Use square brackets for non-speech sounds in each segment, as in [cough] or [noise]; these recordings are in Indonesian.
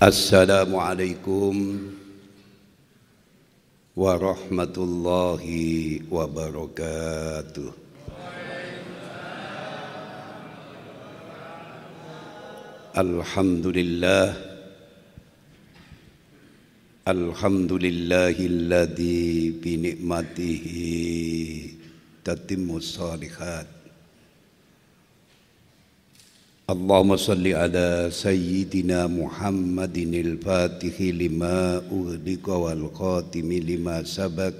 Assalamualaikum warahmatullahi wabarakatuh. Alhamdulillah Alhamdulillahilladzi bi ni'matihi tatimmu shalihat اللهم صل على سيدنا محمد الفاتح لما أغلق والخاتم لما سبق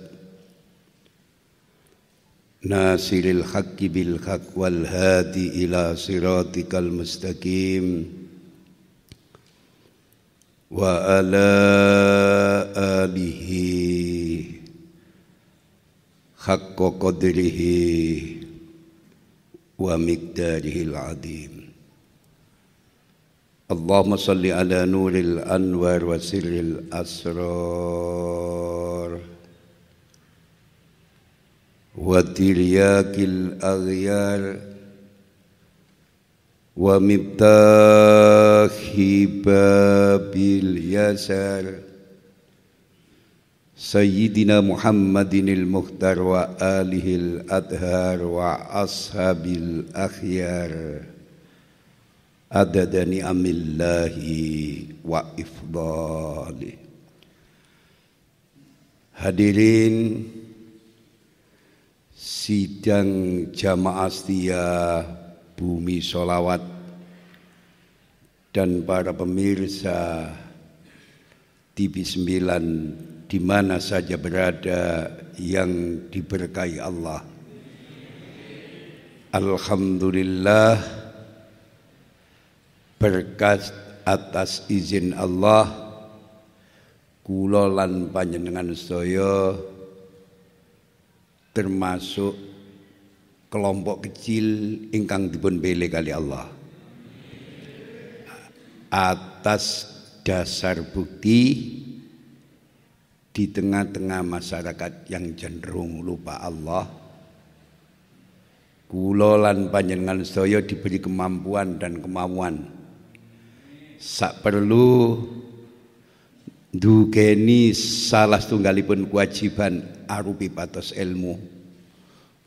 ناصر الحق بالحق والهادي إلى صراطك المستقيم وعلى آله حق قدره ومقداره العظيم اللهم صل على نور الأنوار وسر الأسرار. وترياك الأغيار ومفتاح باب اليسار. سيدنا محمد المختار وآله الأطهار وأصحاب الأخيار. Adada ni'amillahi wa ifdali Hadirin sidang jamaah setia bumi solawat dan para pemirsa TV 9 di mana saja berada yang diberkahi Allah. Alhamdulillah berkat atas izin Allah kula panjenengan sedaya termasuk kelompok kecil ingkang dipun pilih kali Allah. Atas dasar bukti di tengah-tengah masyarakat yang cenderung lupa Allah kula panjenengan sedaya diberi kemampuan dan kemauan sak perlu dukeni salah setunggalipun kewajiban arupi patos ilmu.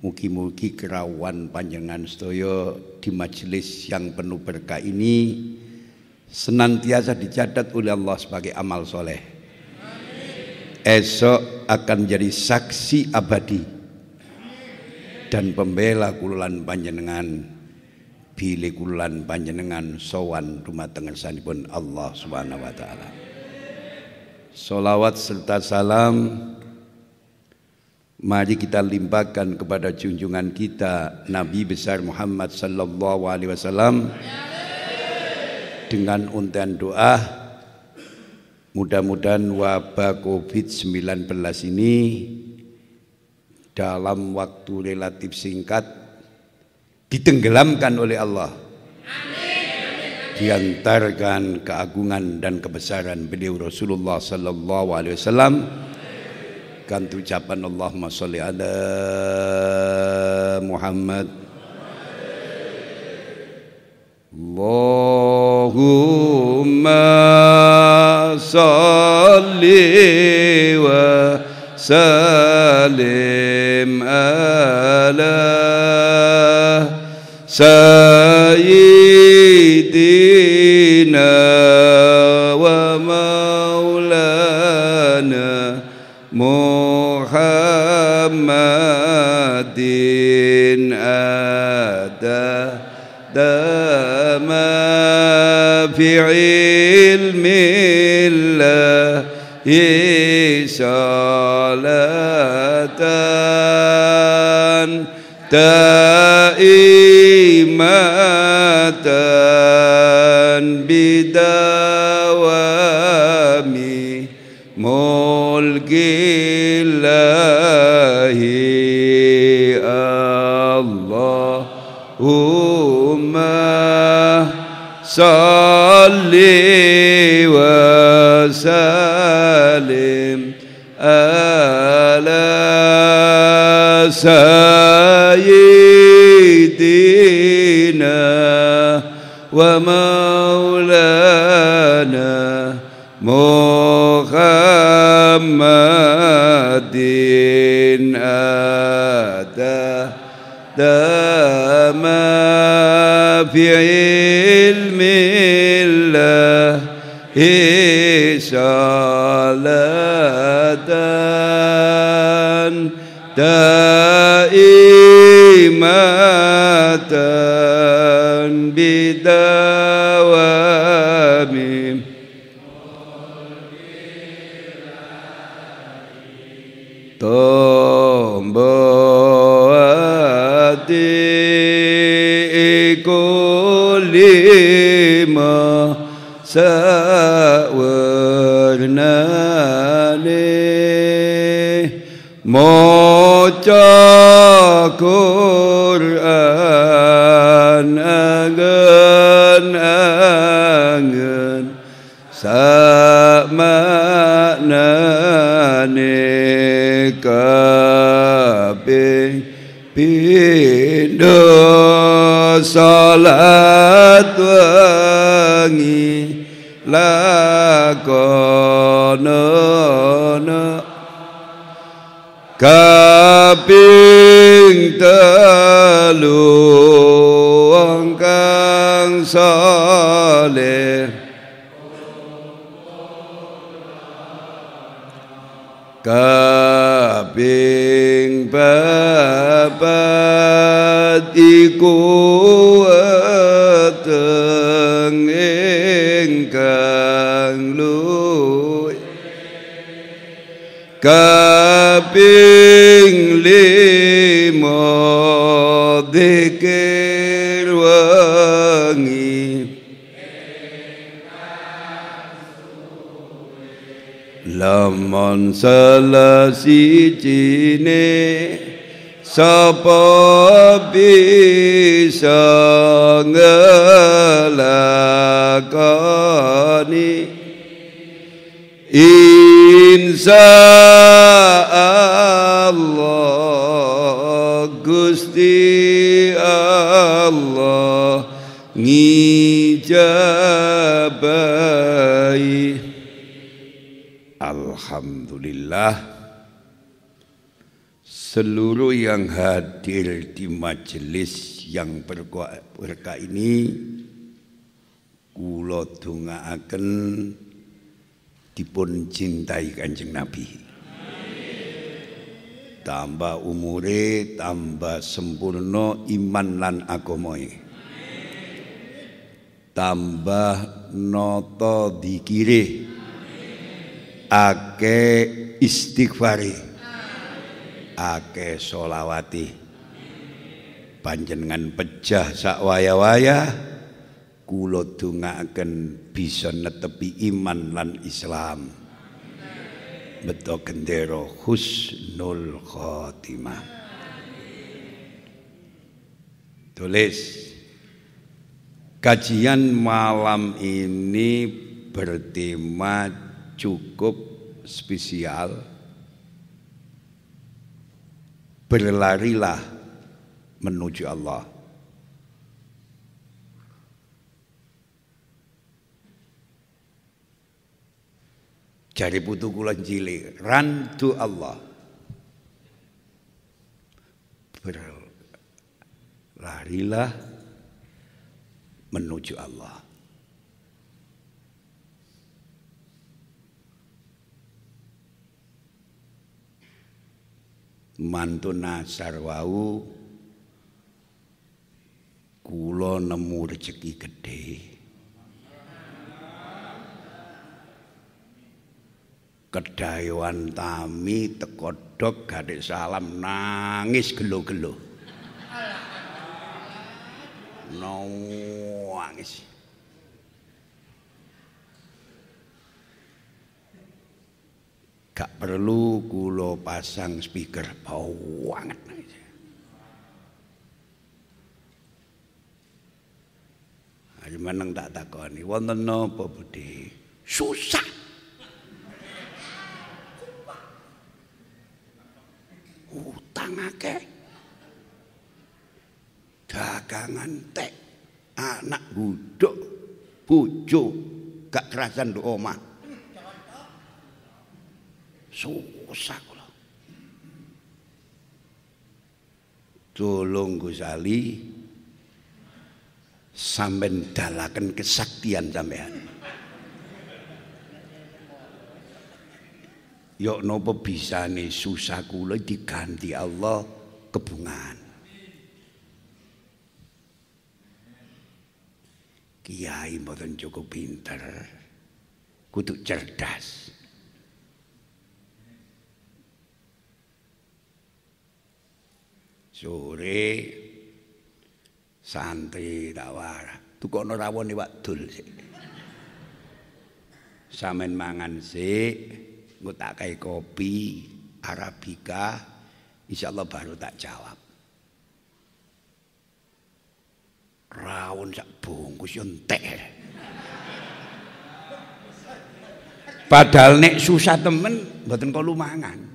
Mugi-mugi kerawan panjangan sedaya di majelis yang penuh berkah ini senantiasa dicatat oleh Allah sebagai amal soleh. Esok akan menjadi saksi abadi dan pembela kululan panjenengan bilih kulan panjenengan sowan dumateng ngersanipun Allah Subhanahu wa taala. Salawat serta salam mari kita limpahkan kepada junjungan kita Nabi besar Muhammad sallallahu alaihi wasallam dengan untayan doa mudah-mudahan wabah Covid-19 ini dalam waktu relatif singkat ditenggelamkan oleh Allah. Diantarkan keagungan dan kebesaran beliau Rasulullah sallallahu alaihi wasallam kan ucapan Allahumma sholli ala Muhammad Allahumma salli wa salim ala سيدنا ومولانا محمد أدى ما في علم الله صلاة دائمة بدوام ملك الله اللهم صل وسلم على سيدنا ومولانا محمد أتى دام في علم الله صلاة دائمة بدوام tombo ati kulima sawarnane maca Quran Lamun selasi cine Sapa bisa ngelakoni? Insya Allah Gusti Allah ngijabai Alhamdulillah seluruh yang hadir di majelis yang berkah ini kula dongaaken dipun cintai Kanjeng Nabi. Tambah umure, tambah sempurna iman lan agamoe. Tambah noto dikire ake istighfari. Ake solawati panjenengan pejah sak waya-waya kula dongaaken bisa netepi iman lan Islam. Beto gendera husnul khotimah. Tulis kajian malam ini bertema cukup spesial berlarilah menuju Allah Jari putu kula cilik, run to Allah. Berlarilah menuju Allah. mantuna sarwau kula nemu rejeki gedhe kedayoan tami teko dok gadek salam nangis gelo-gelo nangis -gelo. no, gak perlu kulo pasang speaker banget. Ayo meneng tak takoni. Wonten napa Budi? Susah. Utang akeh. Dagangan tek anak budok bojo gak kerasan do omah Susah kula. Tolong Gus Ali sampean dalaken kesaktian sampean. Yok nopo bisa nih susah kula diganti Allah kebungan. Kiai mboten cukup pinter. Kudu cerdas. Sore santri tawar. Tukono rawon iwak dul sik. Samen mangan sik, engko tak kai kopi Arabica, insyaallah baru tak jawab. rawon sak bungkus yo entek. Padahal nek susah temen mboten kok lumangan.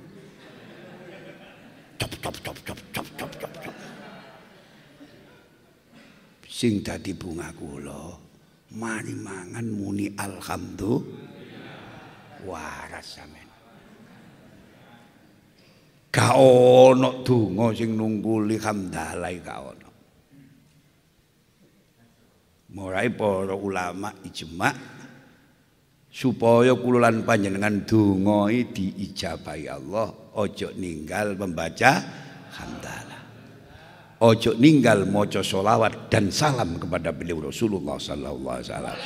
Sing dadi bunga kula mari mangan muni alhamdulillah. Waras sampean. Gak ono donga sing nungkuli hamdalah gak ono. mulai para ulama ijma supaya kula lan panjenengan dongoi diijabahi Allah ojo ninggal membaca hamdalah ojo ninggal maca solawat dan salam kepada beliau Rasulullah sallallahu alaihi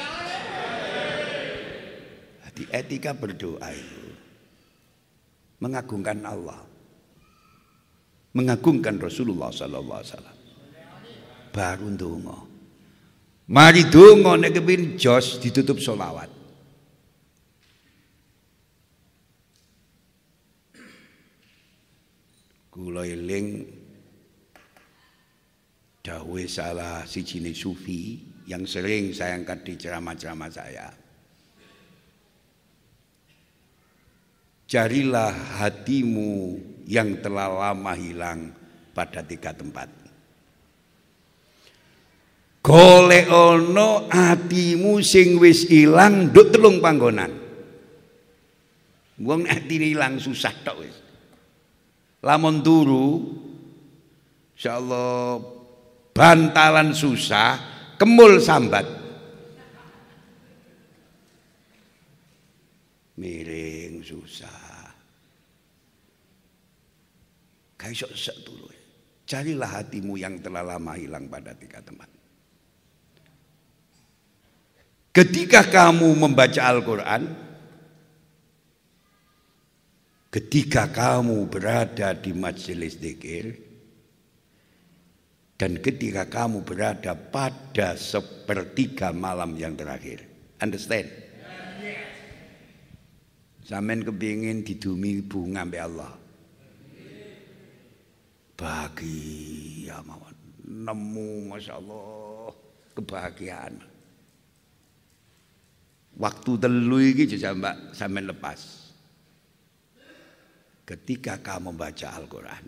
di etika berdoa itu mengagungkan Allah mengagungkan Rasulullah sallallahu alaihi baru ndonga Mari donga nek jos ditutup solawat. Kula eling dawuh salah siji sufi yang sering saya angkat di ceramah-ceramah saya. Carilah hatimu yang telah lama hilang pada tiga tempat. golek ana atimu sing wis ilang nduk telung panggonan wong atine ilang susah tok wis lamun turu insyaallah bantalan susah kemul sambat. Miring susah. Kayak sok dulu carilah hatimu yang telah lama hilang pada tiga tempat Ketika kamu membaca Al-Quran, ketika kamu berada di majelis dikir, dan ketika kamu berada pada sepertiga malam yang terakhir. Understand? Samen kepingin didumi bunga sampai Allah. Bahagia mawon. Nemu Masya Allah kebahagiaan. Waktu telu iki mbak sampean lepas. Ketika kamu baca Al-Qur'an.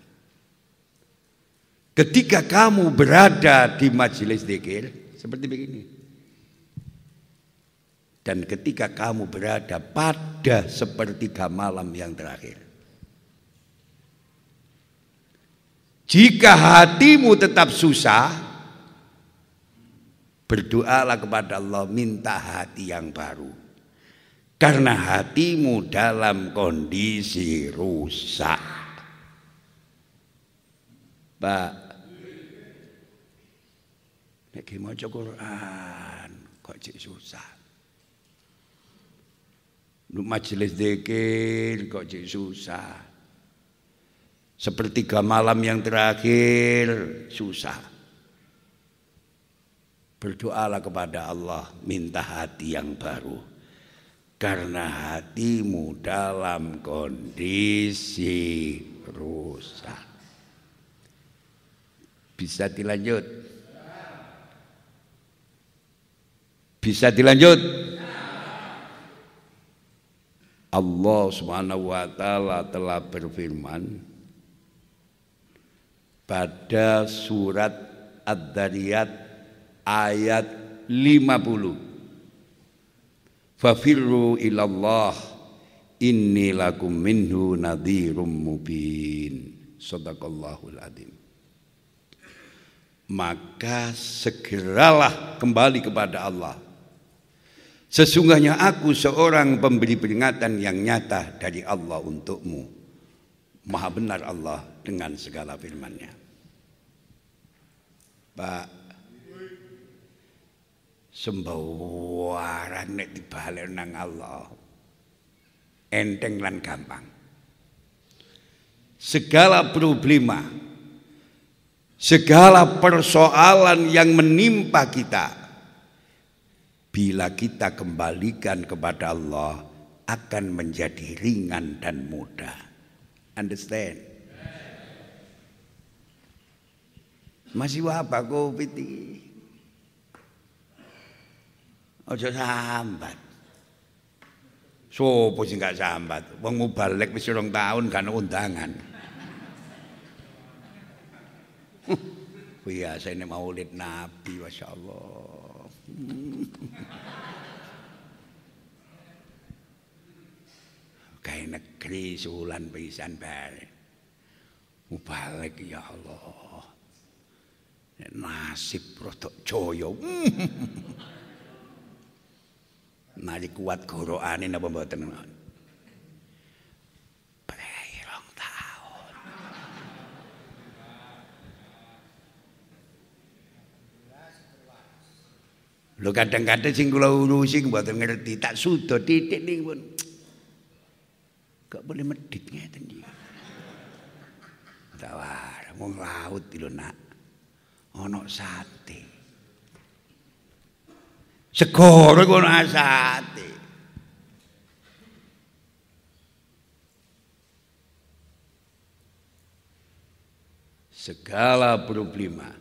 Ketika kamu berada di majelis zikir seperti begini. Dan ketika kamu berada pada sepertiga malam yang terakhir. Jika hatimu tetap susah, Berdoalah kepada Allah minta hati yang baru. Karena hatimu dalam kondisi rusak. Pak. Nek maca Quran kok cek susah. Lu majelis zikir kok cek susah. Sepertiga malam yang terakhir susah. Berdoalah kepada Allah, minta hati yang baru. Karena hatimu dalam kondisi rusak. Bisa dilanjut? Bisa dilanjut? Allah Subhanahu wa taala telah berfirman pada surat Ad-Dariyat ayat 50 Fafirru ilallah inni lakum minhu nadhirum mubin sadaqallahul adzim maka segeralah kembali kepada Allah Sesungguhnya aku seorang pemberi peringatan yang nyata dari Allah untukmu. Maha benar Allah dengan segala firman-Nya. Pak sembawaran nek dibalik nang Allah. Enteng lan gampang. Segala problema, segala persoalan yang menimpa kita, bila kita kembalikan kepada Allah akan menjadi ringan dan mudah. Understand? Masih apa kau? Ojo sambat. Sopo sing gak sambat? Wong mubalek wis rong tahun kan undangan. [laughs] Biasa ini maulid Nabi, Masya Allah. [laughs] Kayak negeri sulan pisan bare. Mubalek ya Allah. Nasib rodok joyo. [laughs] Nari kuat goroane napa mboten? Pirang tahun. Lho kadang-kadang sing kula urusi mboten ngerti, tak sudo titik ning pun. Gak boleh medit ngeten iki. Tawar, wong laut lho nak. Ana sate. Segoro iku ana sate. Segala problema,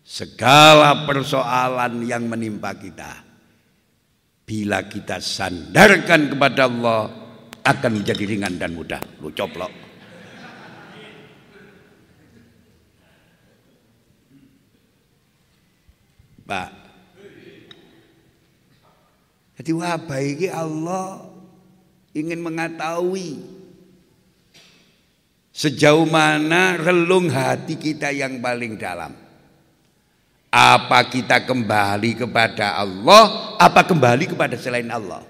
segala persoalan yang menimpa kita, bila kita sandarkan kepada Allah akan menjadi ringan dan mudah. Lu coplok. Pak, jadi wabah ini Allah ingin mengetahui sejauh mana relung hati kita yang paling dalam. Apa kita kembali kepada Allah, apa kembali kepada selain Allah?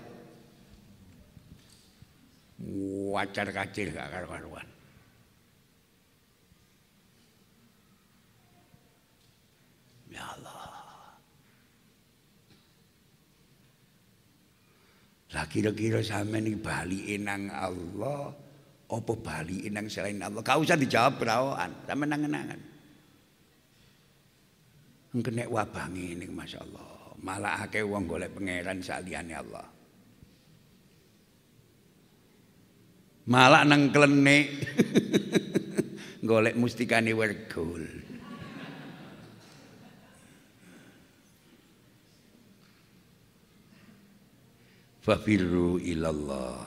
Wajar kacil gak karuan. Kira-kira sampean iki bali nang Allah apa bali nang selain Allah? Gak usah dijawab perawan, sampean nangen-nangen. Kena wabah ngene Masya Allah. Malah akeh wong golek pangeran saliyane Allah. Malah nang klenik [laughs] golek mustikane wergul. Fafirru ilallah.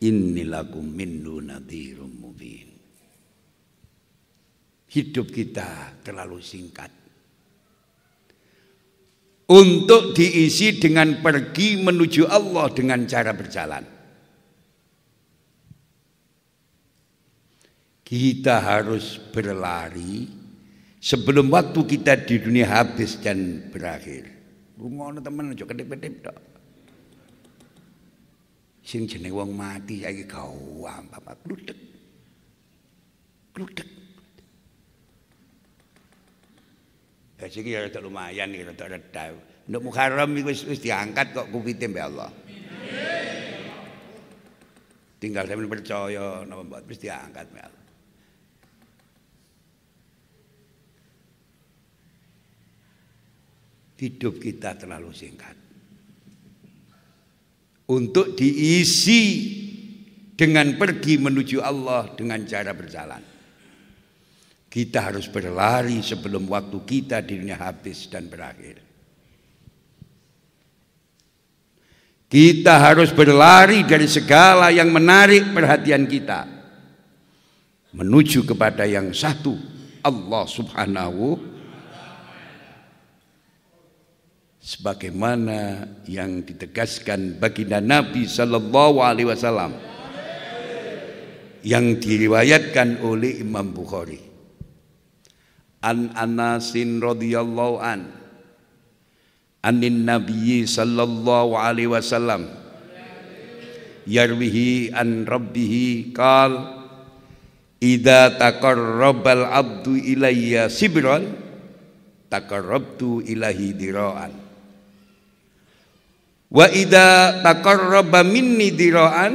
Inni lakum minnu nadhirum mubin. Hidup kita terlalu singkat. Untuk diisi dengan pergi menuju Allah dengan cara berjalan. Kita harus berlari Sebelum waktu kita di dunia habis dan berakhir. Rungono teman aja kedip-kedip dok sing jeneng wong mati saiki gawam bapak. Kludek kludek ya sing ya rada lumayan iki rada reda. Nduk Muharram wis wis diangkat kok kupite mbek Allah. Tinggal sampeyan percaya napa mbok wis diangkat mbek Allah. Hidup kita terlalu singkat untuk diisi dengan pergi menuju Allah dengan cara berjalan. Kita harus berlari sebelum waktu kita di dunia habis dan berakhir. Kita harus berlari dari segala yang menarik perhatian kita menuju kepada yang satu Allah Subhanahu sebagaimana yang ditegaskan baginda Nabi sallallahu alaihi wasallam yang diriwayatkan oleh Imam Bukhari. An Anasin radhiyallahu an anin Nabi sallallahu alaihi wasallam yarwihi an rabbihi qal idza taqarrabal abdu ilayya sibran taqarrabtu ilahi diraan wa idza taqarraba minni diraan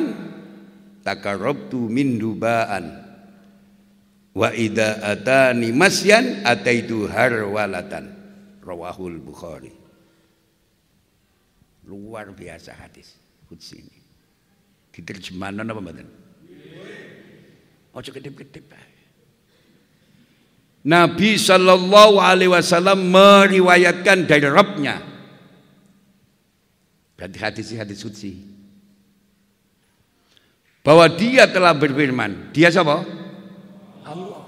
takarrabtu min dubaan. Wa idza atani masyan ataitu harwalatan. Rawahul bukhari. Luar biasa hadis qudsi ini. Diterjemahkan apa mboten ojo kedip-kedip Nabi Shallallahu Alaihi Wasallam meriwayatkan dari Rabbnya. Berarti hadis hadis suci bahwa dia telah berfirman. Dia siapa? Allah.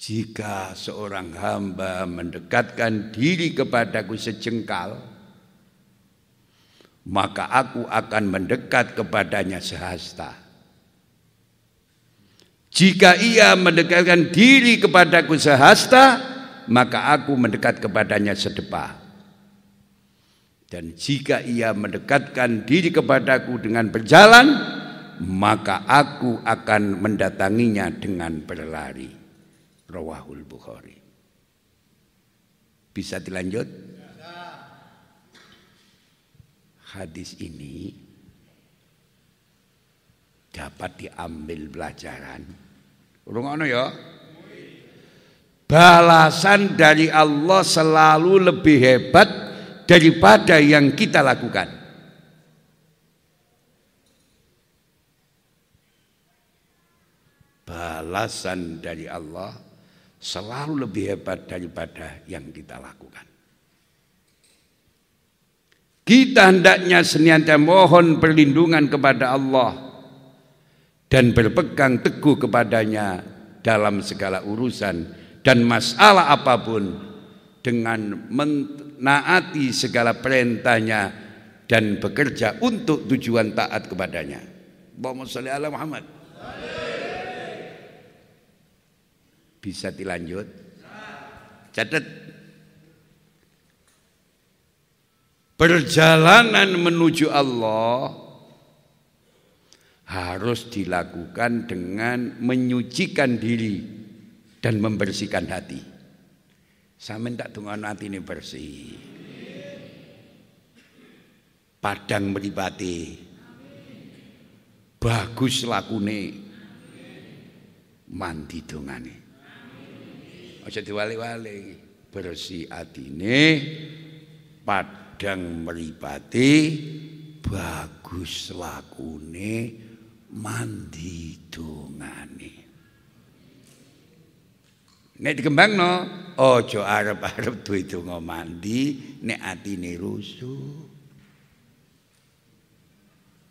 Jika seorang hamba mendekatkan diri kepadaku sejengkal, maka aku akan mendekat kepadanya sehasta. Jika ia mendekatkan diri kepadaku sehasta, maka aku mendekat kepadanya sedepah. Dan jika ia mendekatkan diri kepadaku dengan berjalan, maka aku akan mendatanginya dengan berlari. Rawahul Bukhari. Bisa dilanjut? Hadis ini dapat diambil pelajaran. Rungono ya. Balasan dari Allah selalu lebih hebat daripada yang kita lakukan. Balasan dari Allah selalu lebih hebat daripada yang kita lakukan. Kita hendaknya senantiasa mohon perlindungan kepada Allah dan berpegang teguh kepadanya dalam segala urusan dan masalah apa pun dengan menaati segala perintahnya dan bekerja untuk tujuan taat kepadanya. Allahumma sholli ala Muhammad. Bisa dilanjut? Catat. Perjalanan menuju Allah harus dilakukan dengan menyucikan diri dan membersihkan hati. Sampeyan tak nanti ini bersih. Padang meripati. Bagus lakune. Mandi dongane. Aja diwali-wali. Bersih atine. Padang meripati. Bagus lakune. Mandi dongane. Nek dikembangno aja arep-arep duwe donga mandi nek atine rusuh.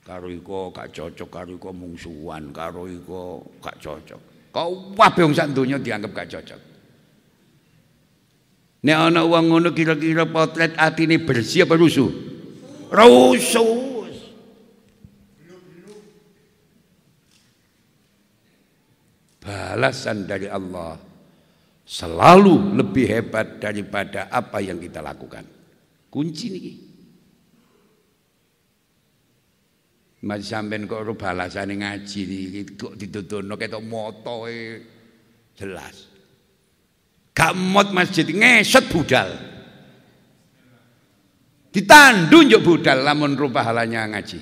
Karo iko gak cocok, karo iko mungsuhan, karo iko gak cocok. Kau wong sak donya dianggap gak cocok. Nek ana wong ngono kira-kira potret atine bersih apa rusuh? Rusuh. Balasan dari Allah selalu lebih hebat daripada apa yang kita lakukan. Kunci nih. Mas sampean kok ora balasane ngaji iki kok dituturno ketok motoe jelas. Gak mot masjid ngeset budal. Ditandu njuk budal lamun rupa halanya ngaji.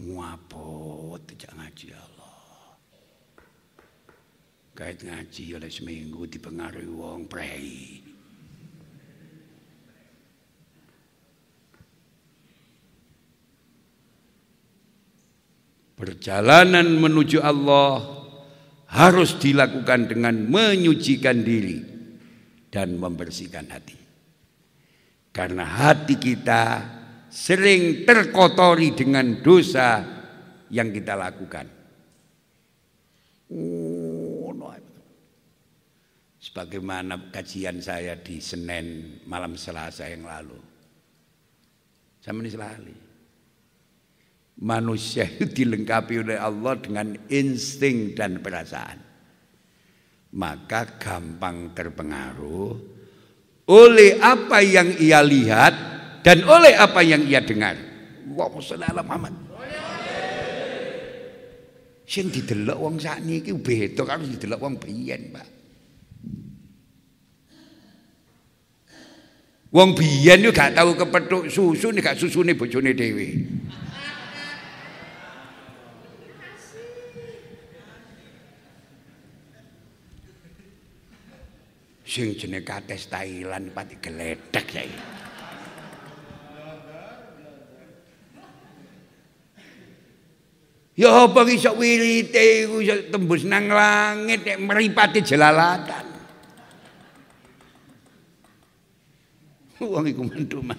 Ngapot tidak ngaji Kait ngaji oleh seminggu dipengaruhi wong prei. Perjalanan menuju Allah harus dilakukan dengan menyucikan diri dan membersihkan hati. Karena hati kita sering terkotori dengan dosa yang kita lakukan. Sebagaimana kajian saya di Senin malam Selasa yang lalu. Sama ini selalu. Manusia itu dilengkapi oleh Allah dengan insting dan perasaan. Maka gampang terpengaruh oleh apa yang ia lihat dan oleh apa yang ia dengar. Allahumma sholli ala Muhammad. Sing didelok wong sakniki beda karo didelok wong biyen, Pak. Wong biyen yo gak tahu kepethuk susu nek gak susune bojone dhewe. Sing jenenge kates Thailand pati geledek ya. Ya apa iso wirite iku tembus nang langit nek mripate jelalatan. [laughs] Wong iku Allah.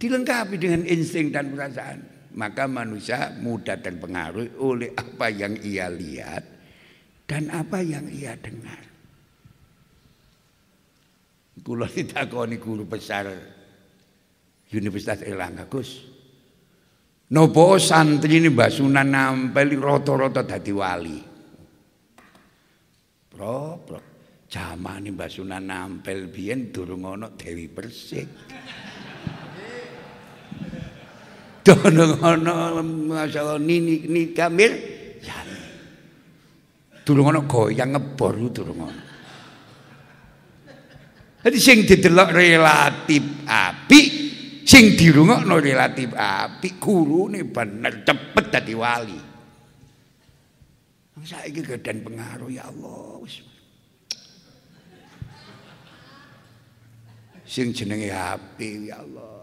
Dilengkapi dengan insting dan perasaan. Maka manusia mudah terpengaruh oleh apa yang ia lihat dan apa yang ia dengar. Kula ditakoni guru besar Universitas Erlangga Gus. Nopo santri ini Mbak Sunan nampel rata-rata dadi wali. Bro, bro. Jamane Mbak Sunan nampel biyen durung ana Dewi Persik. [laughs] Durung ana masalah nini ni Kamil. Ya. Durung ana goyang ngebor durung ana. Jadi sing didelok relatif apik Sing dirungokno relatif apik, gurune bener cepet dadi wali. Saiki kedan pengaruh ya Allah wis. Sing jenenge HP ya Allah.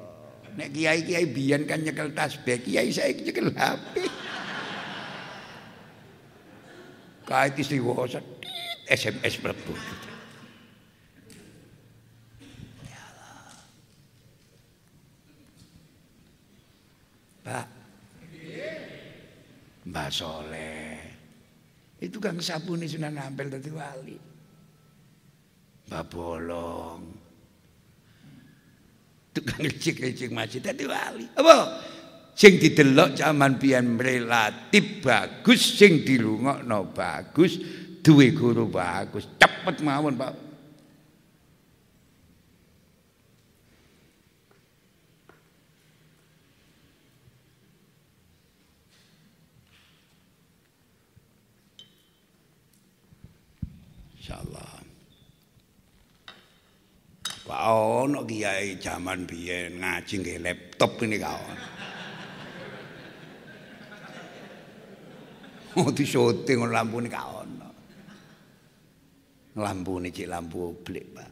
Nek kiai-kiai biyen kan nyekel tasbih, kiai saiki nyekel HP. Kait istiwa SMS mlebu. Pak. Mbak Soleh. Itu kan sabuni Sunan Ampel tadi wali. Mbak Bolong. Tukang licik-licik masjid tadi wali. Apa? Sing didelok zaman biyen relatif bagus, sing dirungokno bagus, duwe guru bagus. Cepet mawon, Pak. Insyaallah. Pak ono kiai zaman biyen ngaji nggih laptop ini kawan. [laughs] Oh di syuting lampu ini kawan. Lampu ini cik lampu oblik pak.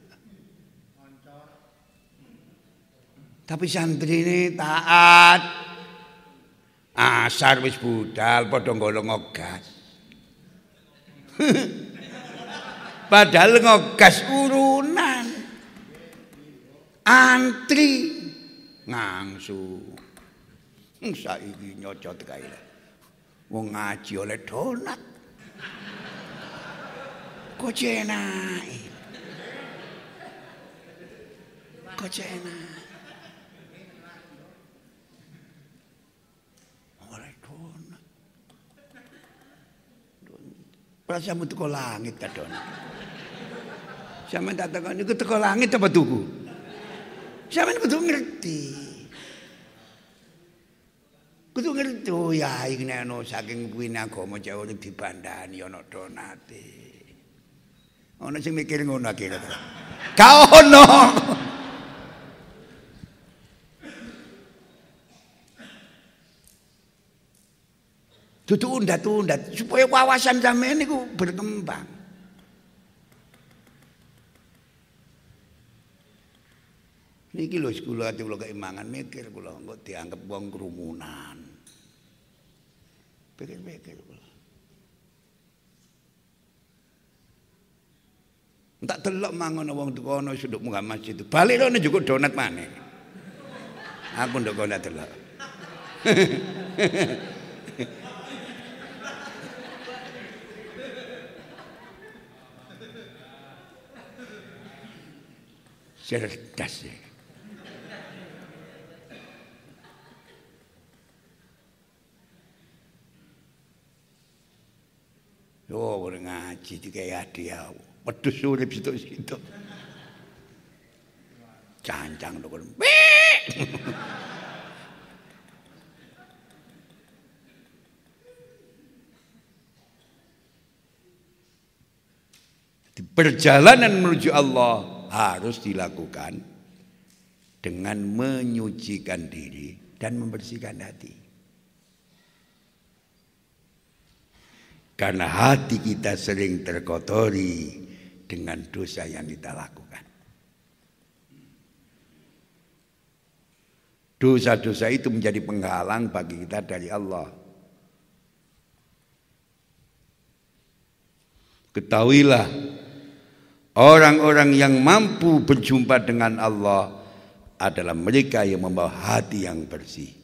Tapi santri ini taat. Asar wis budal padha golong ogas. [laughs] Padahal ngegas urunan. Antri ngangsu. Saiki nyocot kae. Wong ngaji oleh donat. Kocenai. Kocenai. Oleh donat. Prasamu teko langit ta donat. Sama tak takon niku teko langit apa tuku? Sama kudu ngerti. Kudu ngerti oh ya iki nek ana saking kuwi agama Jawa dibandani ana donate. Ana sing mikir ngono akhirnya. Ka ono. Dudu undat-undat supaya wawasan sampean niku berkembang. Niki lho kula ati kula keimangan mikir kula kok dianggap wong kerumunan. Pikir-pikir kula. Tak delok mangono wong kono suduk munggah masjid. Balik rene njukuk donat maneh. Aku ndok kono delok. [laughs] Cerdas ya. Oh, ngaji kayak dia. Pedus urip situ-situ. Cancang to kon. Perjalanan menuju Allah harus dilakukan dengan menyucikan diri dan membersihkan hati. Karena hati kita sering terkotori dengan dosa yang kita lakukan. Dosa-dosa itu menjadi penghalang bagi kita dari Allah. Ketahuilah orang-orang yang mampu berjumpa dengan Allah adalah mereka yang membawa hati yang bersih,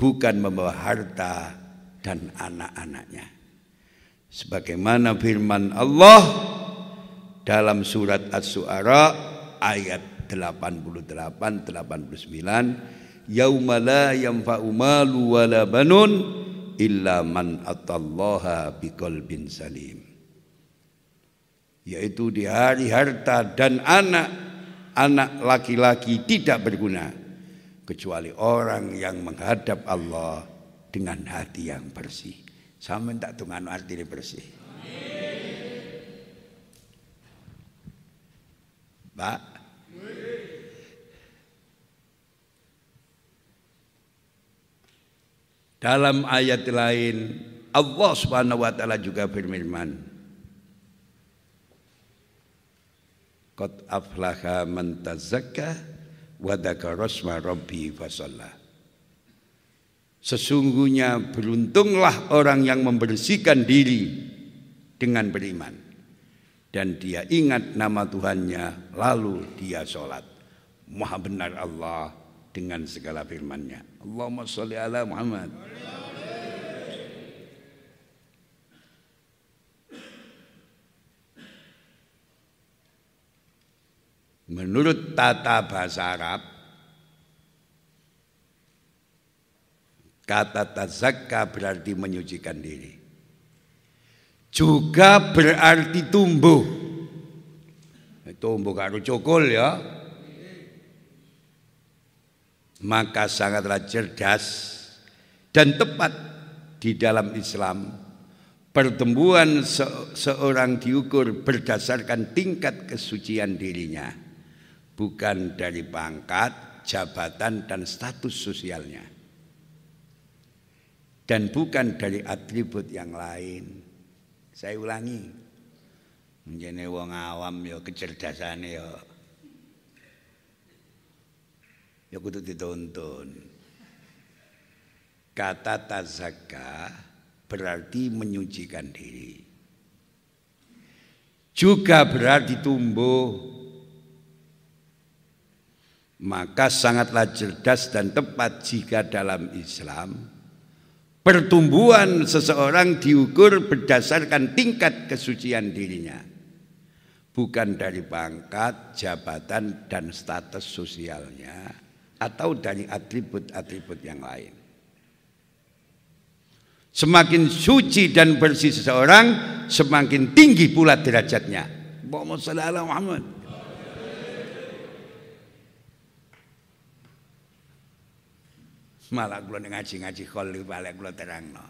bukan membawa harta dan anak-anaknya. Sebagaimana firman Allah dalam surat As-Su'ara ayat 88 89 yauma la yanfa'u malu wala banun illa man atallaha biqalbin salim yaitu di hari harta dan anak anak laki-laki tidak berguna kecuali orang yang menghadap Allah dengan hati yang bersih. Sama tak tungan arti bersih. Pak, Dalam ayat lain Allah Subhanahu wa taala juga berfirman Qad aflaha man tazakka wa dzakara rabbi fasalla Sesungguhnya beruntunglah orang yang membersihkan diri dengan beriman dan dia ingat nama Tuhannya lalu dia sholat. Maha benar Allah dengan segala firman-Nya. Allahumma sholli ala Muhammad. Menurut tata bahasa Arab, kata tazakka berarti menyucikan diri. Juga berarti tumbuh. Tumbuh karo cokol ya, maka sangatlah cerdas dan tepat di dalam Islam pertumbuhan se seorang diukur berdasarkan tingkat kesucian dirinya bukan dari pangkat, jabatan dan status sosialnya dan bukan dari atribut yang lain saya ulangi menjadi wong awam ya kecerdasannya ya ya kudu dituntun. Kata tazaka berarti menyucikan diri. Juga berarti tumbuh. Maka sangatlah cerdas dan tepat jika dalam Islam pertumbuhan seseorang diukur berdasarkan tingkat kesucian dirinya. Bukan dari pangkat, jabatan, dan status sosialnya atau dari atribut-atribut yang lain. Semakin suci dan bersih seseorang, semakin tinggi pula derajatnya. Muhammad. Malah kula ngaji-ngaji khol balik kula terangno.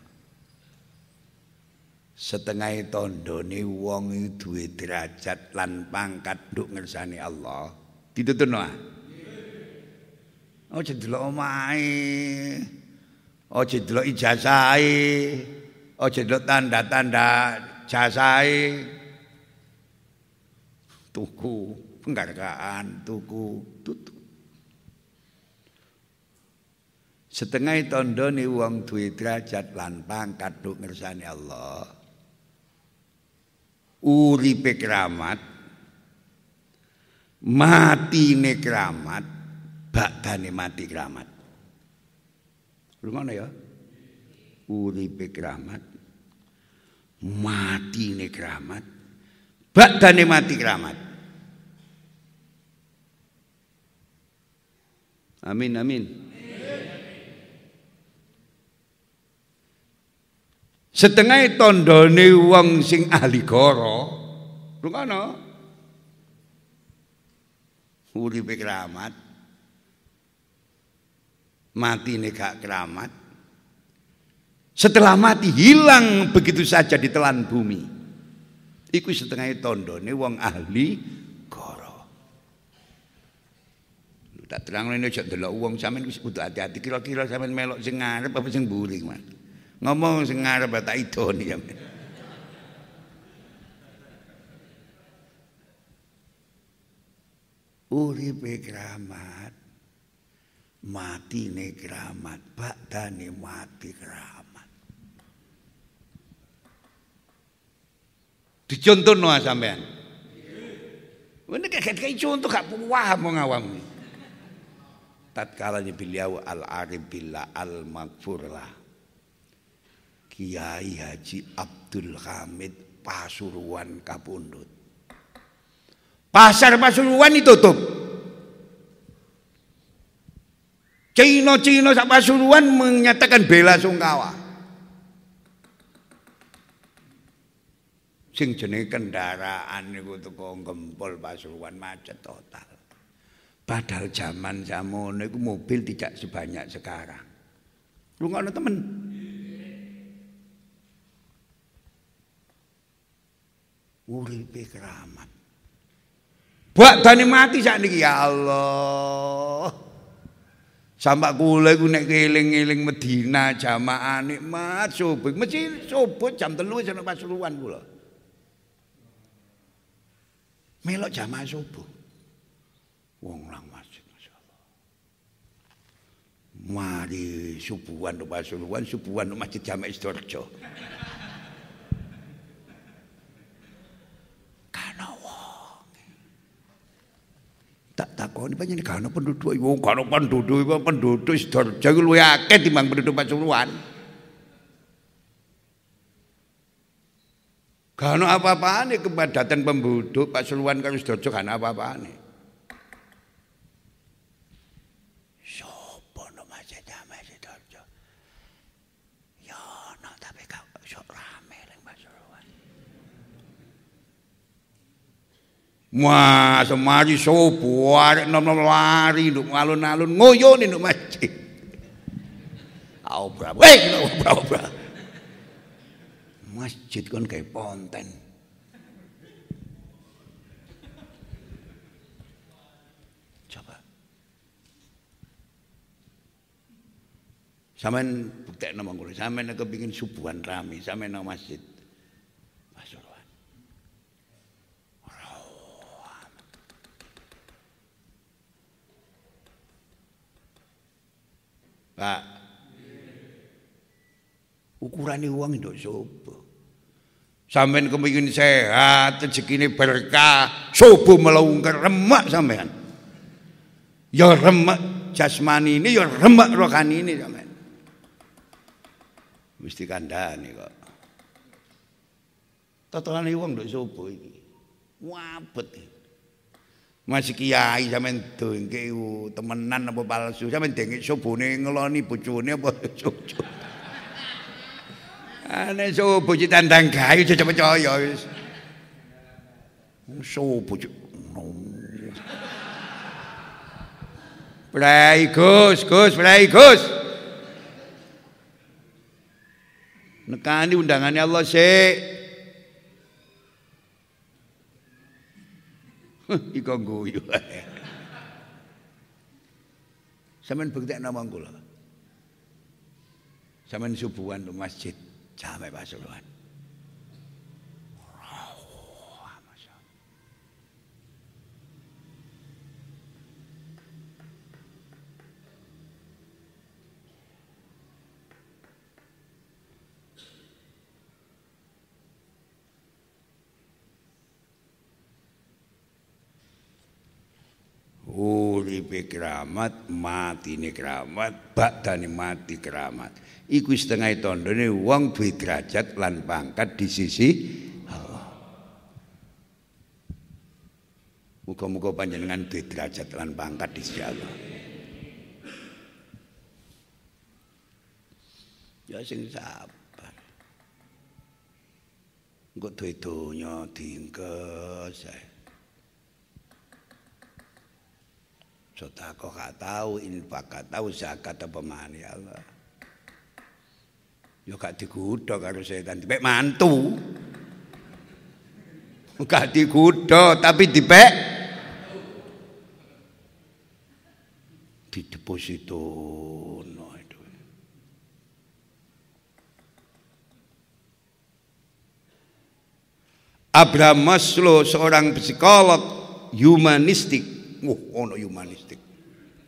Setengah tondo ni wong duwe derajat lan pangkat nduk ngersani Allah. Dituturno ah. Aja delok omahe. Aja delok ijazahe. Aja delok tanda-tanda jasahe. Tuku penghargaan, tuku tutu. Setengah tondo nih uang duit derajat lan pangkat duk ngersani Allah. Uripe keramat, mati ne keramat, bakdane mati keramat. Lungono ya. Uripe keramat. Matine keramat. Badane mati keramat. Amin amin. Setengah tondone wong sing ahli goro, rungono. Uripe keramat. Matine gak keramat. Setelah mati hilang begitu saja di telan bumi. Iku setengah tondone wong ahli Tak terang ini aja delok wong sampean kudu hati-hati kira-kira sampean melok sing ngarep apa sing mburi, Mas. Ngomong sing ngarep tak idoni ya. Uripe keramat. Matine keramat, badane mati keramat. Dicontohno sampean. Ini kayak contoh gak paham mau ngawam tatkalanya beliau al-arif billah al-maghfurlah Kiai Haji Abdul Hamid Pasuruan Kapundut pasar Pasuruan ditutup Cino-Cino sak Pasuruan menyatakan bela sungkawa sing jenenge kendaraan niku teko gempol Pasuruan macet total Padahal zaman zaman itu mobil tidak sebanyak sekarang. Lu nggak temen? Uripe keramat. Buat tani mati saat ini ya Allah. Sampai kula iku nek eling-eling Medina jamaah nikmat subuh. Mesti subuh jam 3 wis ana Pasuruan kula. Melok jamaah subuh. Wong lang masjid masyaallah. Mari subuhan do Pasuruan, subuhan do Masjid Jamek Sidoarjo. Tak takoni panjenengan kana penduduk wong kana penduduk penduduk Sidoarjo iku luwih akeh timbang penduduk Pasuruan. Gak apa-apane kepadatan penduduk Pasuruan karo Sidoarjo gak apa-apane. Wah, semari sopo arek nom-nom lari nduk alun-alun ngoyone nduk masjid. Obra. Eh, [laughs] obra obra. Masjid kon kayak ponten. Coba. Sampeyan buktekno monggo. Sampeyan kepengin subuhan rame, sampeyan nang masjid. Pak. Ukurane uang nduk sapa? Sampeyan kepengin sehat, rezekine berkah, subuh melungker remak sampean. Ya remak jasmani ini, ya remak rohani ini sampean. Mesti kandhane kok. Totonane wong nduk sapa iki? Wabet. Mas kiai sampean dengke temenan apa palsu sampean dengke subune ngeloni bojone apa [laughs] cucu. Ane subuh ditandang gayu aja percaya wis. Subuh Prai Gus, Gus, Prai Gus. Nekani undangannya Allah sih. [laughs] Iko guyu. Sampeyan buktekno monggo lho. Sampeyan subuhan masjid Jame Pasuruan. uripe keramat mati matine keramat badane mati keramat. Iku setengah tondo ini uang duwe derajat lan pangkat di sisi Allah. Muka-muka panjenengan duwe derajat lan pangkat di sisi Allah. Ya sing sabar. Engko duwe donya diengkes Saya. Sotako gak tahu, infak gak tahu, zakat apa mana ya Allah. Ya gak digudo karo setan, dipek mantu. Gak digudo tapi dipek di deposito no itu. Abraham Maslow seorang psikolog humanistik, oh, ono humanistik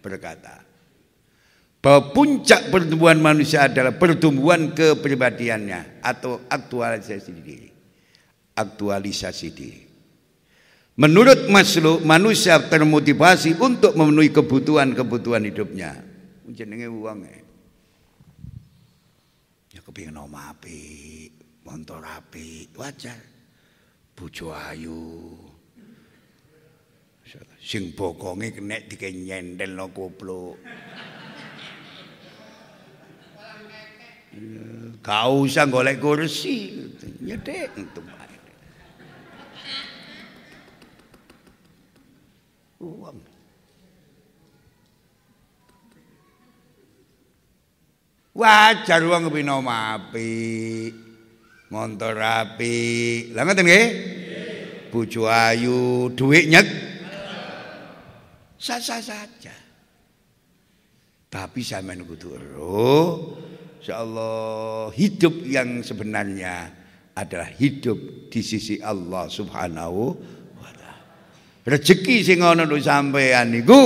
berkata bahwa puncak pertumbuhan manusia adalah pertumbuhan kepribadiannya atau aktualisasi diri. Aktualisasi diri. Menurut Maslow, manusia termotivasi untuk memenuhi kebutuhan-kebutuhan hidupnya. Jenenge uang ya. Ya kepingin omah api, motor api, wajar. Bojo ayu. Sing bokonge kena dikenyendel no koplo. Gak usah golek kursi. Nyedek untuk Uang. Wajar uang kepin api. Montor api. Lah ngoten nggih? Bojo ayu, duit nyek. Sah-sah saja. Tapi sampean kudu roh Insyaallah hidup yang sebenarnya adalah hidup di sisi Allah Subhanahu wa taala. Rezeki sing ana nduk sampean niku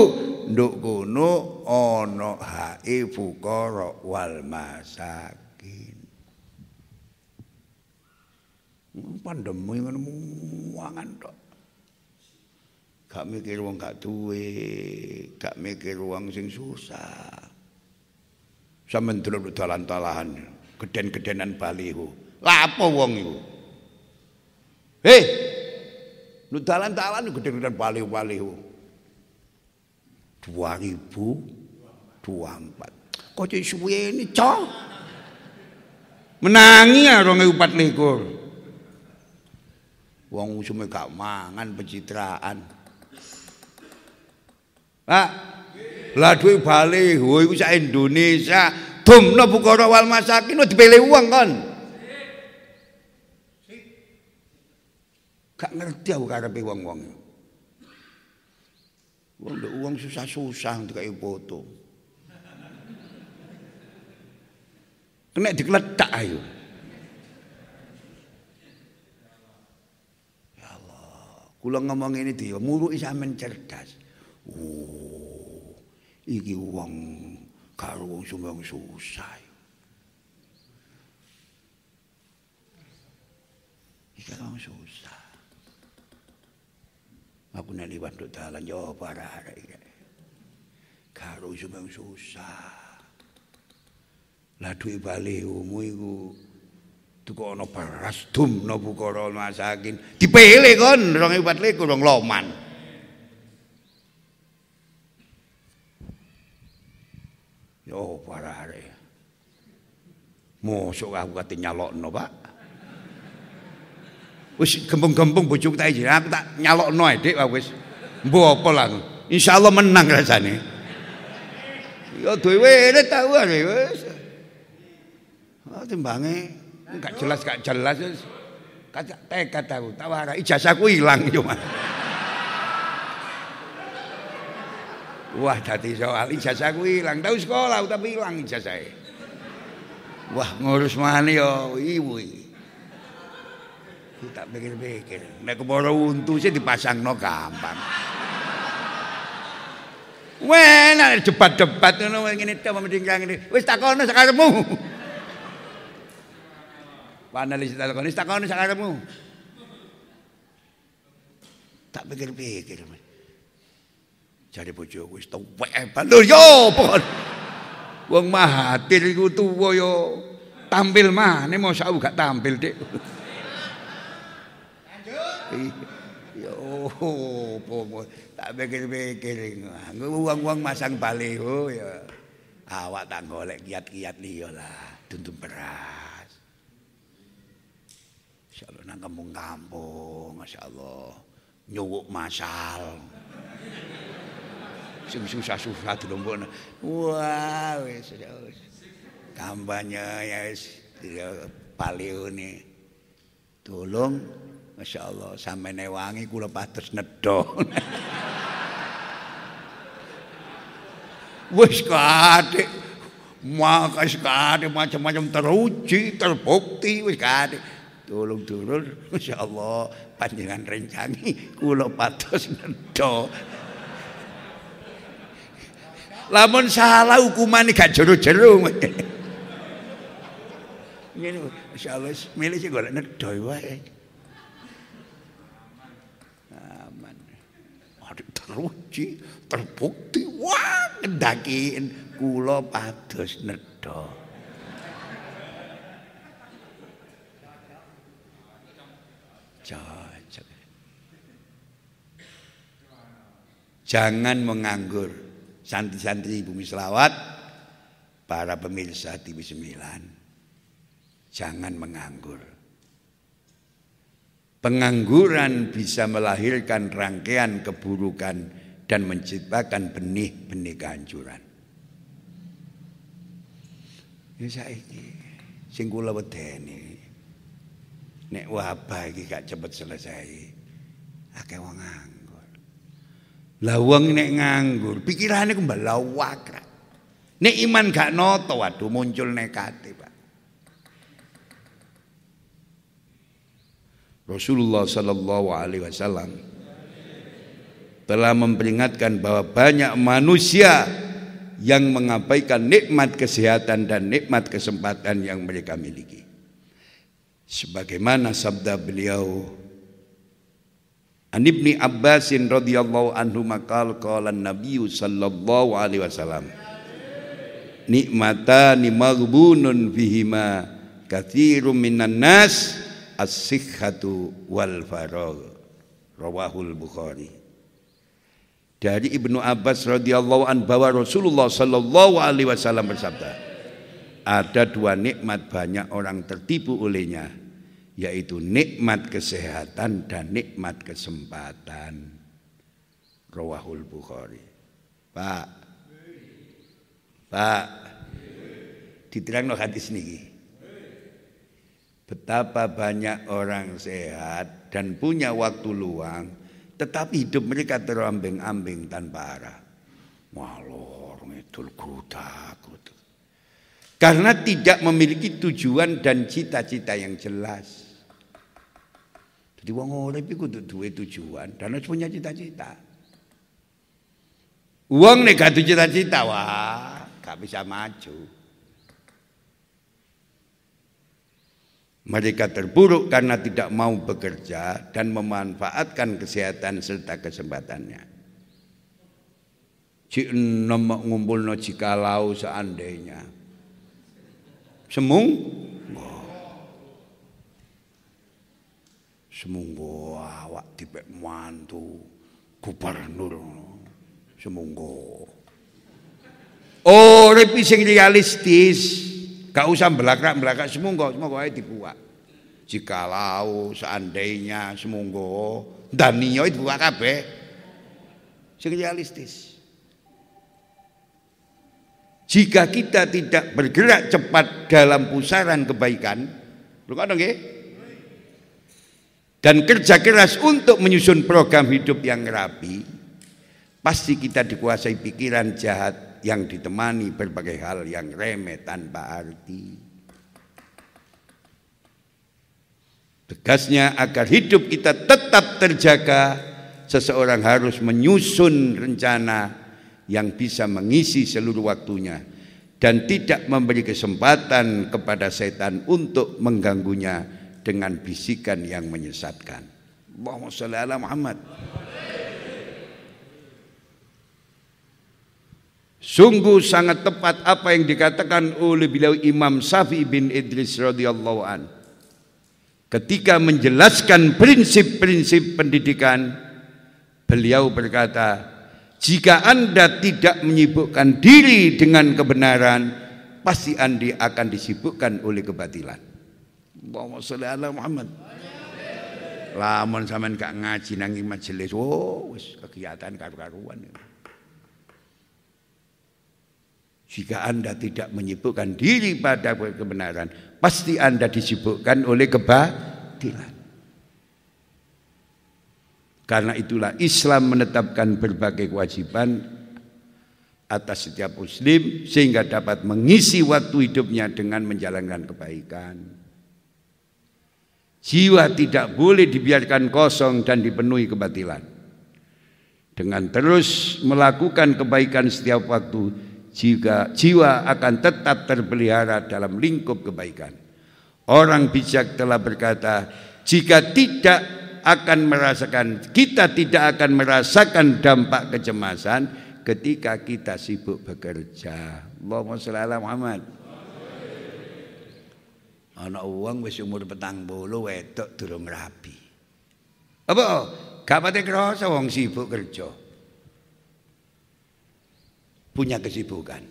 nduk kono ana hae fuqara wal masakin. Pandemi ngono muangan tok. Gak mikir wong gak duwe, gak mikir wong sing susah. Sampeyan delok dalan-dalahan, geden-gedenan baliho. Lah apa wong iku? Hei. Lu dalan-dalan geden-gedenan baliho-baliho. 2024. Kok cek suwe ini, cok? Menangi ya 2024. Wong usume gak mangan pencitraan. Pak, lah duwe baliho iku sak Indonesia dumno bukara wal masakin dipilih uang kan. Gak ngerti aku karepe wong-wong. Wong ndek uang susah-susah untuk foto. Kena dikeletak ayo. Ya Allah, kula ngomong ini dia muruki sampean cerdas. iki wong karo wong sumbang susah. Iki wong susah. Aku nek liwat dalan yo para iki. Karo sumbang susah. Lah duwe bali umu iku tuku ana beras dum no bukara masakin dipilih kon 2014 kurang loman. Yo parah re. Mosok aku kate nyalokno, Pak. Wis gembung-gembung bojoku tak izin, aku tak nyalokno ae, Dik, wis. Mbok apa lah. Insyaallah menang rasane. Ya duwe wirid tak wae wis. Oh timbange enggak jelas gak jelas wis. Kacak tekad aku, tak ijazahku ilang yo. Wah dadi soal ijazahku ilang. Tahu sekolah tapi ilang ijazahnya. Wah ngurus mana yo ibu. Tak pikir-pikir. Nek kepala untu sih dipasang no gampang. Wah, nak debat-debat ngono ngene tok mending ngene. Wis takono sakarepmu. Panelis takono wis takono sakarepmu. Tak pikir-pikir. Jare bojoku wis tuwek bantul yo pon. Wong mahathir iku tuwa yo tampil maneh mosok gak tampil, Dik. Yo, pomo tak pikir-pikir uang-uang masang baliho ya. Awak tak golek kiat-kiat liya lah, tuntum beras. Insyaallah nang kampung-kampung, masyaallah. Nyuwuk masal. Sing susah-susah dilombokno. Wah, wis kampanye ya wis palione. Tolong Masya Allah, sampai newangi kula patus nedo. [laughs] Wis kadek maka kadek macam-macam teruji, terbukti wis kadek. Tolong turun, Masya Allah, panjangan rencangi kula patus [laughs] nedo. Lamun salah hukumane gak jero-jero. Ngene, insyaallah milih sing golek nedo wae. Aman. Aduh teruji, terbukti wah ngendakiin kula pados nedo. Jangan menganggur. Santri-santri Bumi Selawat, para pemirsa TV 9. Jangan menganggur. Pengangguran bisa melahirkan rangkaian keburukan dan menciptakan benih-benih kehancuran. Ya saiki sing wedeni nek wabah iki gak cepet selesai. Akeh wong. Lah wong nek nganggur pikirane kembali lawak. Nek iman gak noto waduh muncul negatif. Rasulullah Sallallahu Alaihi Wasallam telah memperingatkan bahwa banyak manusia yang mengabaikan nikmat kesehatan dan nikmat kesempatan yang mereka miliki. Sebagaimana sabda beliau An Ibni Abbasin radhiyallahu anhu maqal qala Nabi sallallahu alaihi wasallam Nikmatani maghbunun fihima katsirun minan nas as-sihhatu wal faragh. Rawahul bukhari. Dari Ibnu Abbas radhiyallahu an bahwa Rasulullah sallallahu alaihi wasallam bersabda ada dua nikmat banyak orang tertipu olehnya yaitu nikmat kesehatan dan nikmat kesempatan rawahul bukhari Pak Pak diterangno hadis niki Betapa banyak orang sehat dan punya waktu luang, tetapi hidup mereka terombeng-ambing tanpa arah. Walor ngidul kuda kuda. Karena tidak memiliki tujuan dan cita-cita yang jelas. Jadi wong urip iku duwe tujuan dan harus punya cita-cita. Uang nek cita-cita wah gak bisa maju. Mereka terburuk karena tidak mau bekerja dan memanfaatkan kesehatan serta kesempatannya. Cik nemek ngumpulno jikalau seandainya. Semung? Semunggo awak tipe mantu gubernur. Semunggo. Oh, repi sing realistis. Gak usah belakang-belakang semunggo, semunggo ae dibuat. Jikalau seandainya semunggo danio itu buat kabeh. Sing realistis. Jika kita tidak bergerak cepat dalam pusaran kebaikan, kan nggih? Dan kerja keras untuk menyusun program hidup yang rapi, pasti kita dikuasai pikiran jahat yang ditemani berbagai hal yang remeh tanpa arti. Tegasnya agar hidup kita tetap terjaga, seseorang harus menyusun rencana yang bisa mengisi seluruh waktunya dan tidak memberi kesempatan kepada setan untuk mengganggunya dengan bisikan yang menyesatkan. Allahumma sholli ala Muhammad. Sungguh sangat tepat apa yang dikatakan oleh beliau Imam Syafi'i bin Idris radhiyallahu an. Ketika menjelaskan prinsip-prinsip pendidikan, beliau berkata, jika Anda tidak menyibukkan diri dengan kebenaran, pasti Anda akan disibukkan oleh kebatilan. Allahumma sholli ala Muhammad. Lamun sampean gak ngaji nang majelis, oh wis kegiatan karu-karuan. Jika Anda tidak menyibukkan diri pada kebenaran, pasti Anda disibukkan oleh kebatilan. Karena itulah Islam menetapkan berbagai kewajiban atas setiap muslim sehingga dapat mengisi waktu hidupnya dengan menjalankan kebaikan. Jiwa tidak boleh dibiarkan kosong dan dipenuhi kebatilan. Dengan terus melakukan kebaikan setiap waktu, jika jiwa akan tetap terpelihara dalam lingkup kebaikan. Orang bijak telah berkata, jika tidak akan merasakan, kita tidak akan merasakan dampak kecemasan ketika kita sibuk bekerja. Allahumma sholli ala Muhammad. Ana uang wis umur petang bolu wedok durung rapi. Apa? Gak pati krasa wong sibuk kerja punya kesibukan.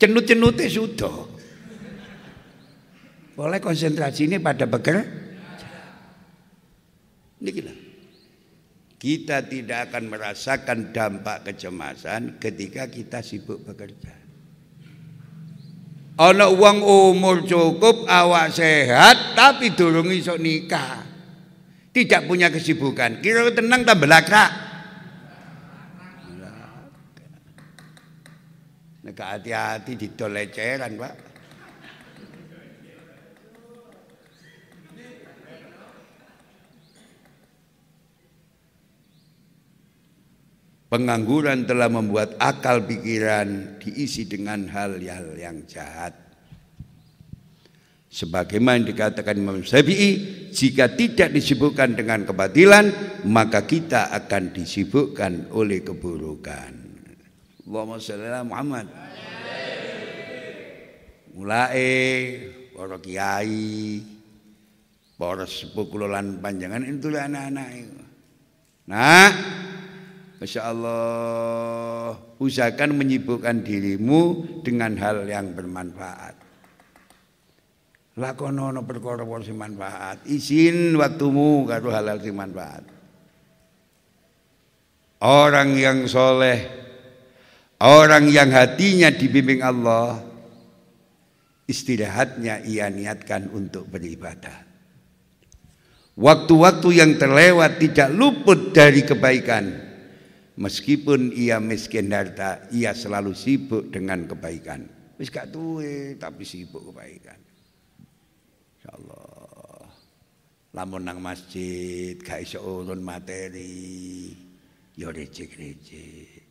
Cenut-cenutnya sudah. Boleh konsentrasi ini pada bekerja. Ini gila. Kita tidak akan merasakan dampak kecemasan ketika kita sibuk bekerja. Ana uang umur cukup, awak sehat, tapi durung iso nikah. Tidak punya kesibukan. Kira tenang tambah lakrak. Nek hati-hati didol leceran, Pak. Pengangguran telah membuat akal pikiran diisi dengan hal-hal yang jahat. Sebagaimana dikatakan Imam Syafi'i, jika tidak disibukkan dengan kebatilan, maka kita akan disibukkan oleh keburukan. Allahumma sholli ala Muhammad. Mulai para kiai, para sepuh panjangan itu anak-anak. Nah, Masya Allah Usahakan menyibukkan dirimu Dengan hal yang bermanfaat. Lakonono perkara sing manfaat? Izin waktumu karo halal sing manfaat. Orang yang soleh Orang yang hatinya dibimbing Allah Istirahatnya ia niatkan untuk beribadah. Waktu-waktu yang terlewat tidak luput dari kebaikan Meskipun ia miskin harta Ia selalu sibuk dengan kebaikan. Wis gak tapi sibuk kebaikan. InsyaAllah. Lamun nang masjid Gak iso urun materi. Ya recek-recek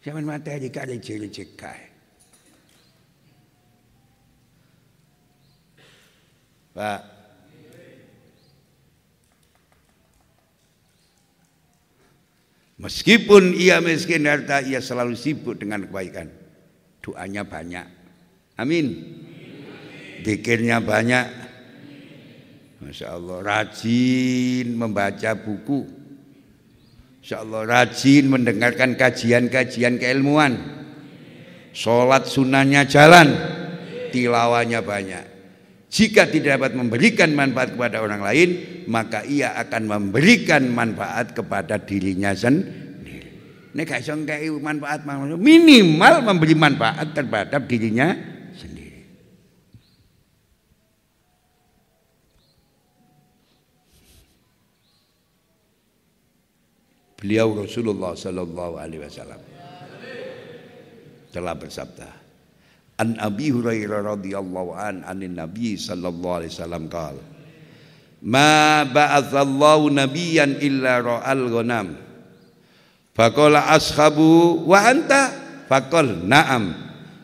Zaman materi gak ada ciri-ciri Pak Meskipun ia miskin harta, ia selalu sibuk dengan kebaikan. Doanya banyak. Amin. Dikirnya banyak. Masya Allah. Rajin membaca buku. Insya Allah rajin mendengarkan kajian-kajian keilmuan. Sholat sunnahnya jalan, tilawanya banyak. Jika tidak dapat memberikan manfaat kepada orang lain, maka ia akan memberikan manfaat kepada dirinya sendiri. Ini gak manfaat minimal memberi manfaat terhadap dirinya Beliau Rasulullah sallallahu alaihi wasallam telah bersabda An Abi Hurairah radhiyallahu an anin Nabi sallallahu alaihi wasallam qala Ma ba'athallahu nabiyyan illa ra'al ghanam. Faqala ashabu wa anta? Faqal na'am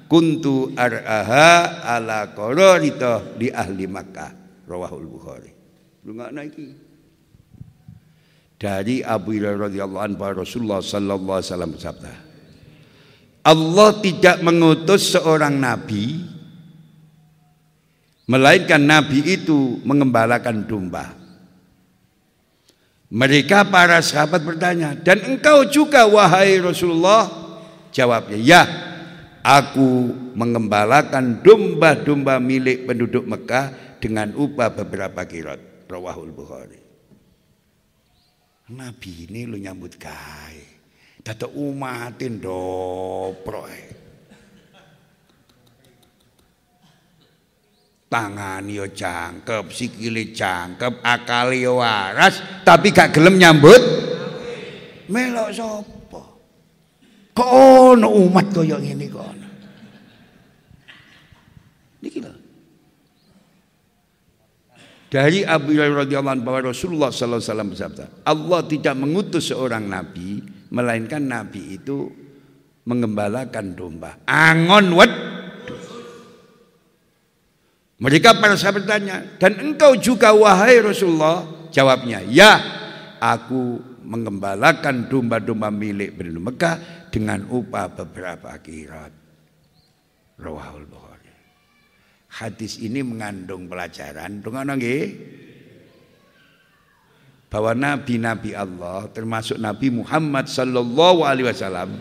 kuntu ar'aha ala qararita di ahli Makkah. Rawahul Bukhari. Lu enggak naiki dari Abu Hurairah radhiyallahu anhu Rasulullah sallallahu alaihi wasallam bersabda Allah tidak mengutus seorang nabi melainkan nabi itu mengembalakan domba. Mereka para sahabat bertanya, "Dan engkau juga wahai Rasulullah?" Jawabnya, "Ya, aku mengembalakan domba-domba milik penduduk Mekah dengan upah beberapa kirot." Rawahul Bukhari. Nabi ini lu nyambut gawe. Datuk umatin doproe. Tangan yo jangkep, sikile jangkep, akal yo waras, tapi gak gelem nyambut. Melok sapa? Kok ono umat kaya ngene kok ono. Niki lho. Dari Abu Hurairah radhiyallahu anhu bahwa Rasulullah sallallahu alaihi wasallam bersabda, Allah tidak mengutus seorang nabi melainkan nabi itu mengembalakan domba. Angon wed. Mereka para sahabat tanya, dan engkau juga wahai Rasulullah? Jawabnya, ya, aku mengembalakan domba-domba milik penduduk Mekah dengan upah beberapa akhirat. Rawahul Bukhari. Hadis ini mengandung pelajaran, dengan nggih? Bahwa nabi-nabi Allah termasuk Nabi Muhammad sallallahu alaihi wasallam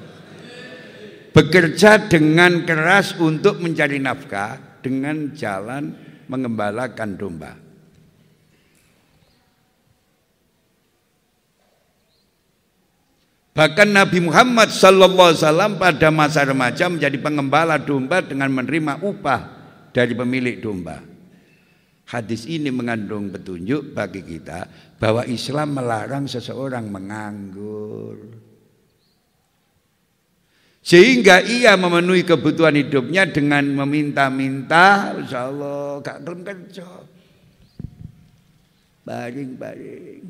bekerja dengan keras untuk mencari nafkah dengan jalan mengembalakan domba. Bahkan Nabi Muhammad sallallahu alaihi wasallam pada masa remaja menjadi pengembala domba dengan menerima upah dari pemilik domba. Hadis ini mengandung petunjuk bagi kita bahwa Islam melarang seseorang menganggur. Sehingga ia memenuhi kebutuhan hidupnya dengan meminta-minta, insya Allah gak belum kerja. Baring-baring.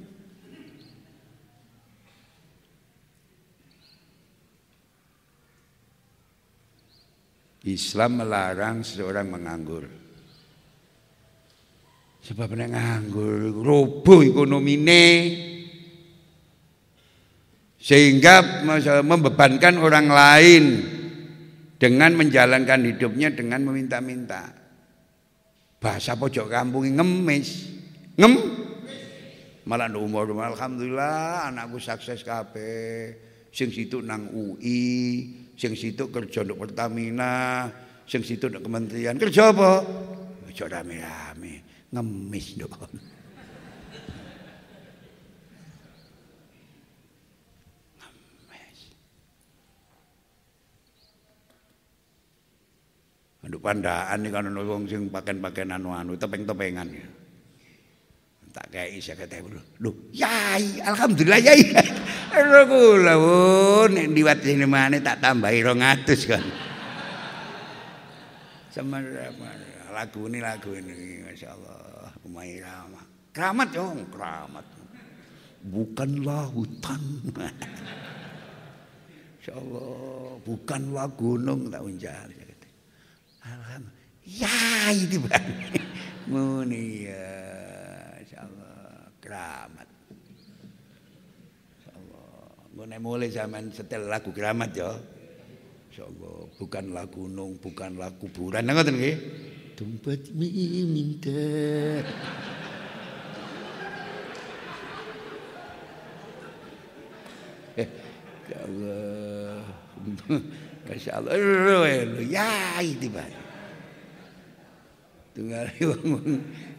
Islam melarang seseorang menganggur. Sebab nek nganggur roboh ekonomine sehingga membebankan orang lain dengan menjalankan hidupnya dengan meminta-minta. Bahasa pojok kampung ngemis. Ngem malah umur alhamdulillah anakku sukses kabeh. Sing situ nang UI, sing situ kerja untuk Pertamina, sing situ untuk kementerian. Kerja apa? Kerja rame-rame ngemis dong. Ngemis. Aduh pandaan nih kan wong sing paken-paken anu-anu topeng-topengan ya. Tak kayak isa kata dulu. Duh, yai, alhamdulillah yai. [laughs] Lho kula nek liwat sini mana tak tambahi 200 kan. [laughs] Sama lagu ini lagu ini Masya Allah Umay Rama keramat dong keramat. Bukanlah hutan [laughs] Masya Allah bukanlah gunung tak unjar ya itu bang [laughs] muni ya Masya Allah keramat. Masya Allah mulai zaman setel lagu keramat ya Masya Allah bukanlah gunung bukanlah kuburan ngoten nggih tempat meminta [laughs] eh, ya Allah. [laughs] Masya Allah. Ya itu pak tunggal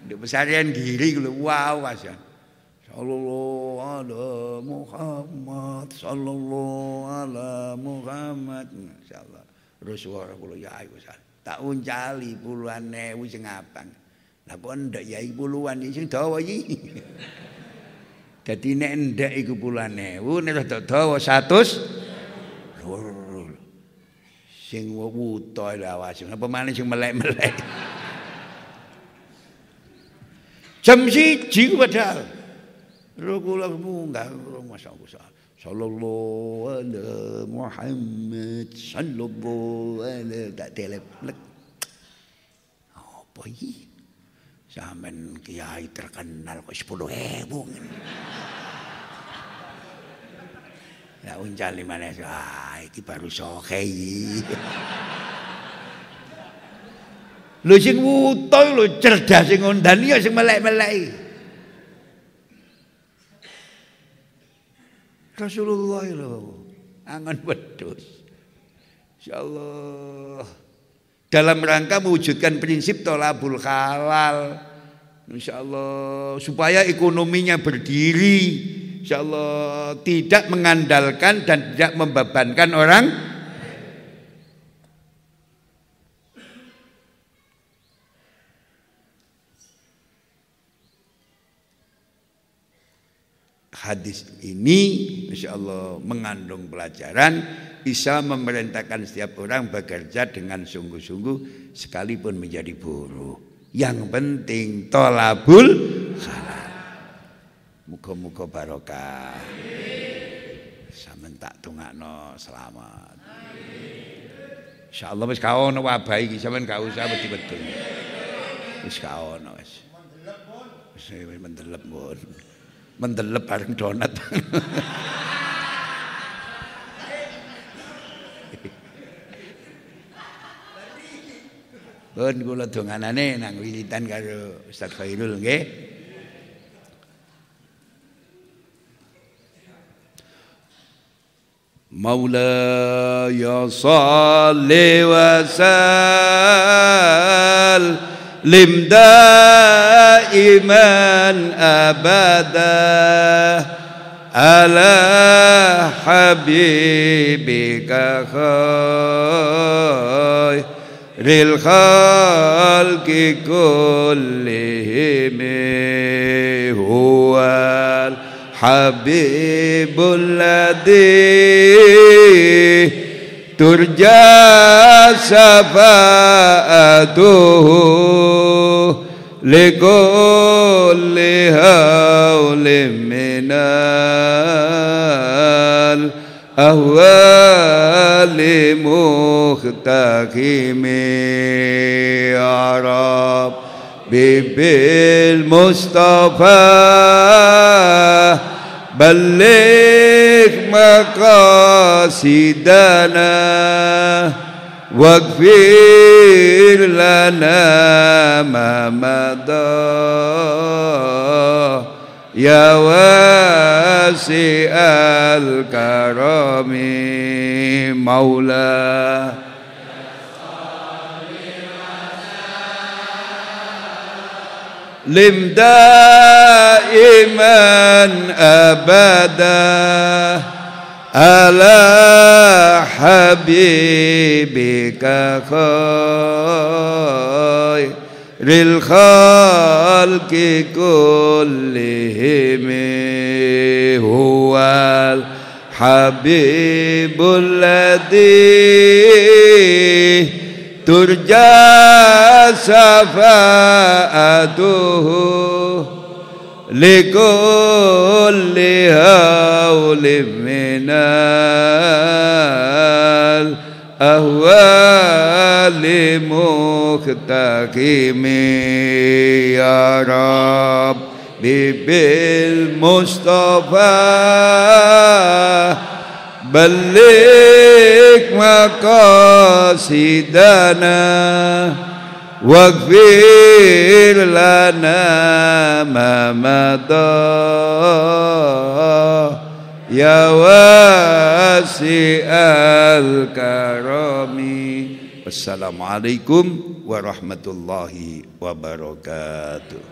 di pesarian giri wow masya Sallallahu ala Muhammad Sallallahu ala Muhammad. Masya Allah. Rasulullah ya ayo tak uncali puluhan ewu sing abang. Lah kok ndek yai puluhan sing dawa iki. [laughs] Dadi nek ndek iku puluhan ewu nek rada dawa 100 sing wuto lawas apa maneh sing melek-melek. [laughs] Jam siji padahal. Kula munggah masyaallah. Sallallahu ala Muhammad Sallallahu ala Tak telep Apa ini Zaman kiai terkenal kok sepuluh ribu Ya uncal mana ah iki baru soke iki lho sing wuto lho cerdas sing ngundani ya sing melek-melek Rasulullah lho angan wedhus. Insyaallah. Dalam rangka mewujudkan prinsip tolabul halal. Insyaallah. Supaya ekonominya berdiri. Insyaallah. Tidak mengandalkan dan tidak membebankan orang hadis ini Insya Allah mengandung pelajaran bisa memerintahkan setiap orang bekerja dengan sungguh-sungguh sekalipun menjadi buruh. Yang penting tolabul halal. Muka-muka barokah. Sampeyan tak tungakno selamat. Insyaallah wis kaono wabah iki sampean gak usah wedi-wedi. Wis kaono wis. Wis mendelep bareng donat. Pun kula donganane nang wilitan karo Ustaz Khairul nggih. مولاي صل وسلم لم دائما أبدا على حبيبك خير الخلق كلهم. هو الحبيب الذي ترجى شفاعته لكل هول من الأهوال مختكم يا رب بالمصطفى. بلغ مقاصدنا واغفر لنا ما مضى. يا واسع الكرم مولاي لم دائما أبدا. على حبيبك خير الخلق كلهم. هو الحبيب الذي ترجى شفاعته لكل هول من الأهوال مختكم يا رب بالمصطفى بلغ مقاصدنا واغفر لنا ما مضى يا واسع الكرم السلام عليكم ورحمة الله وبركاته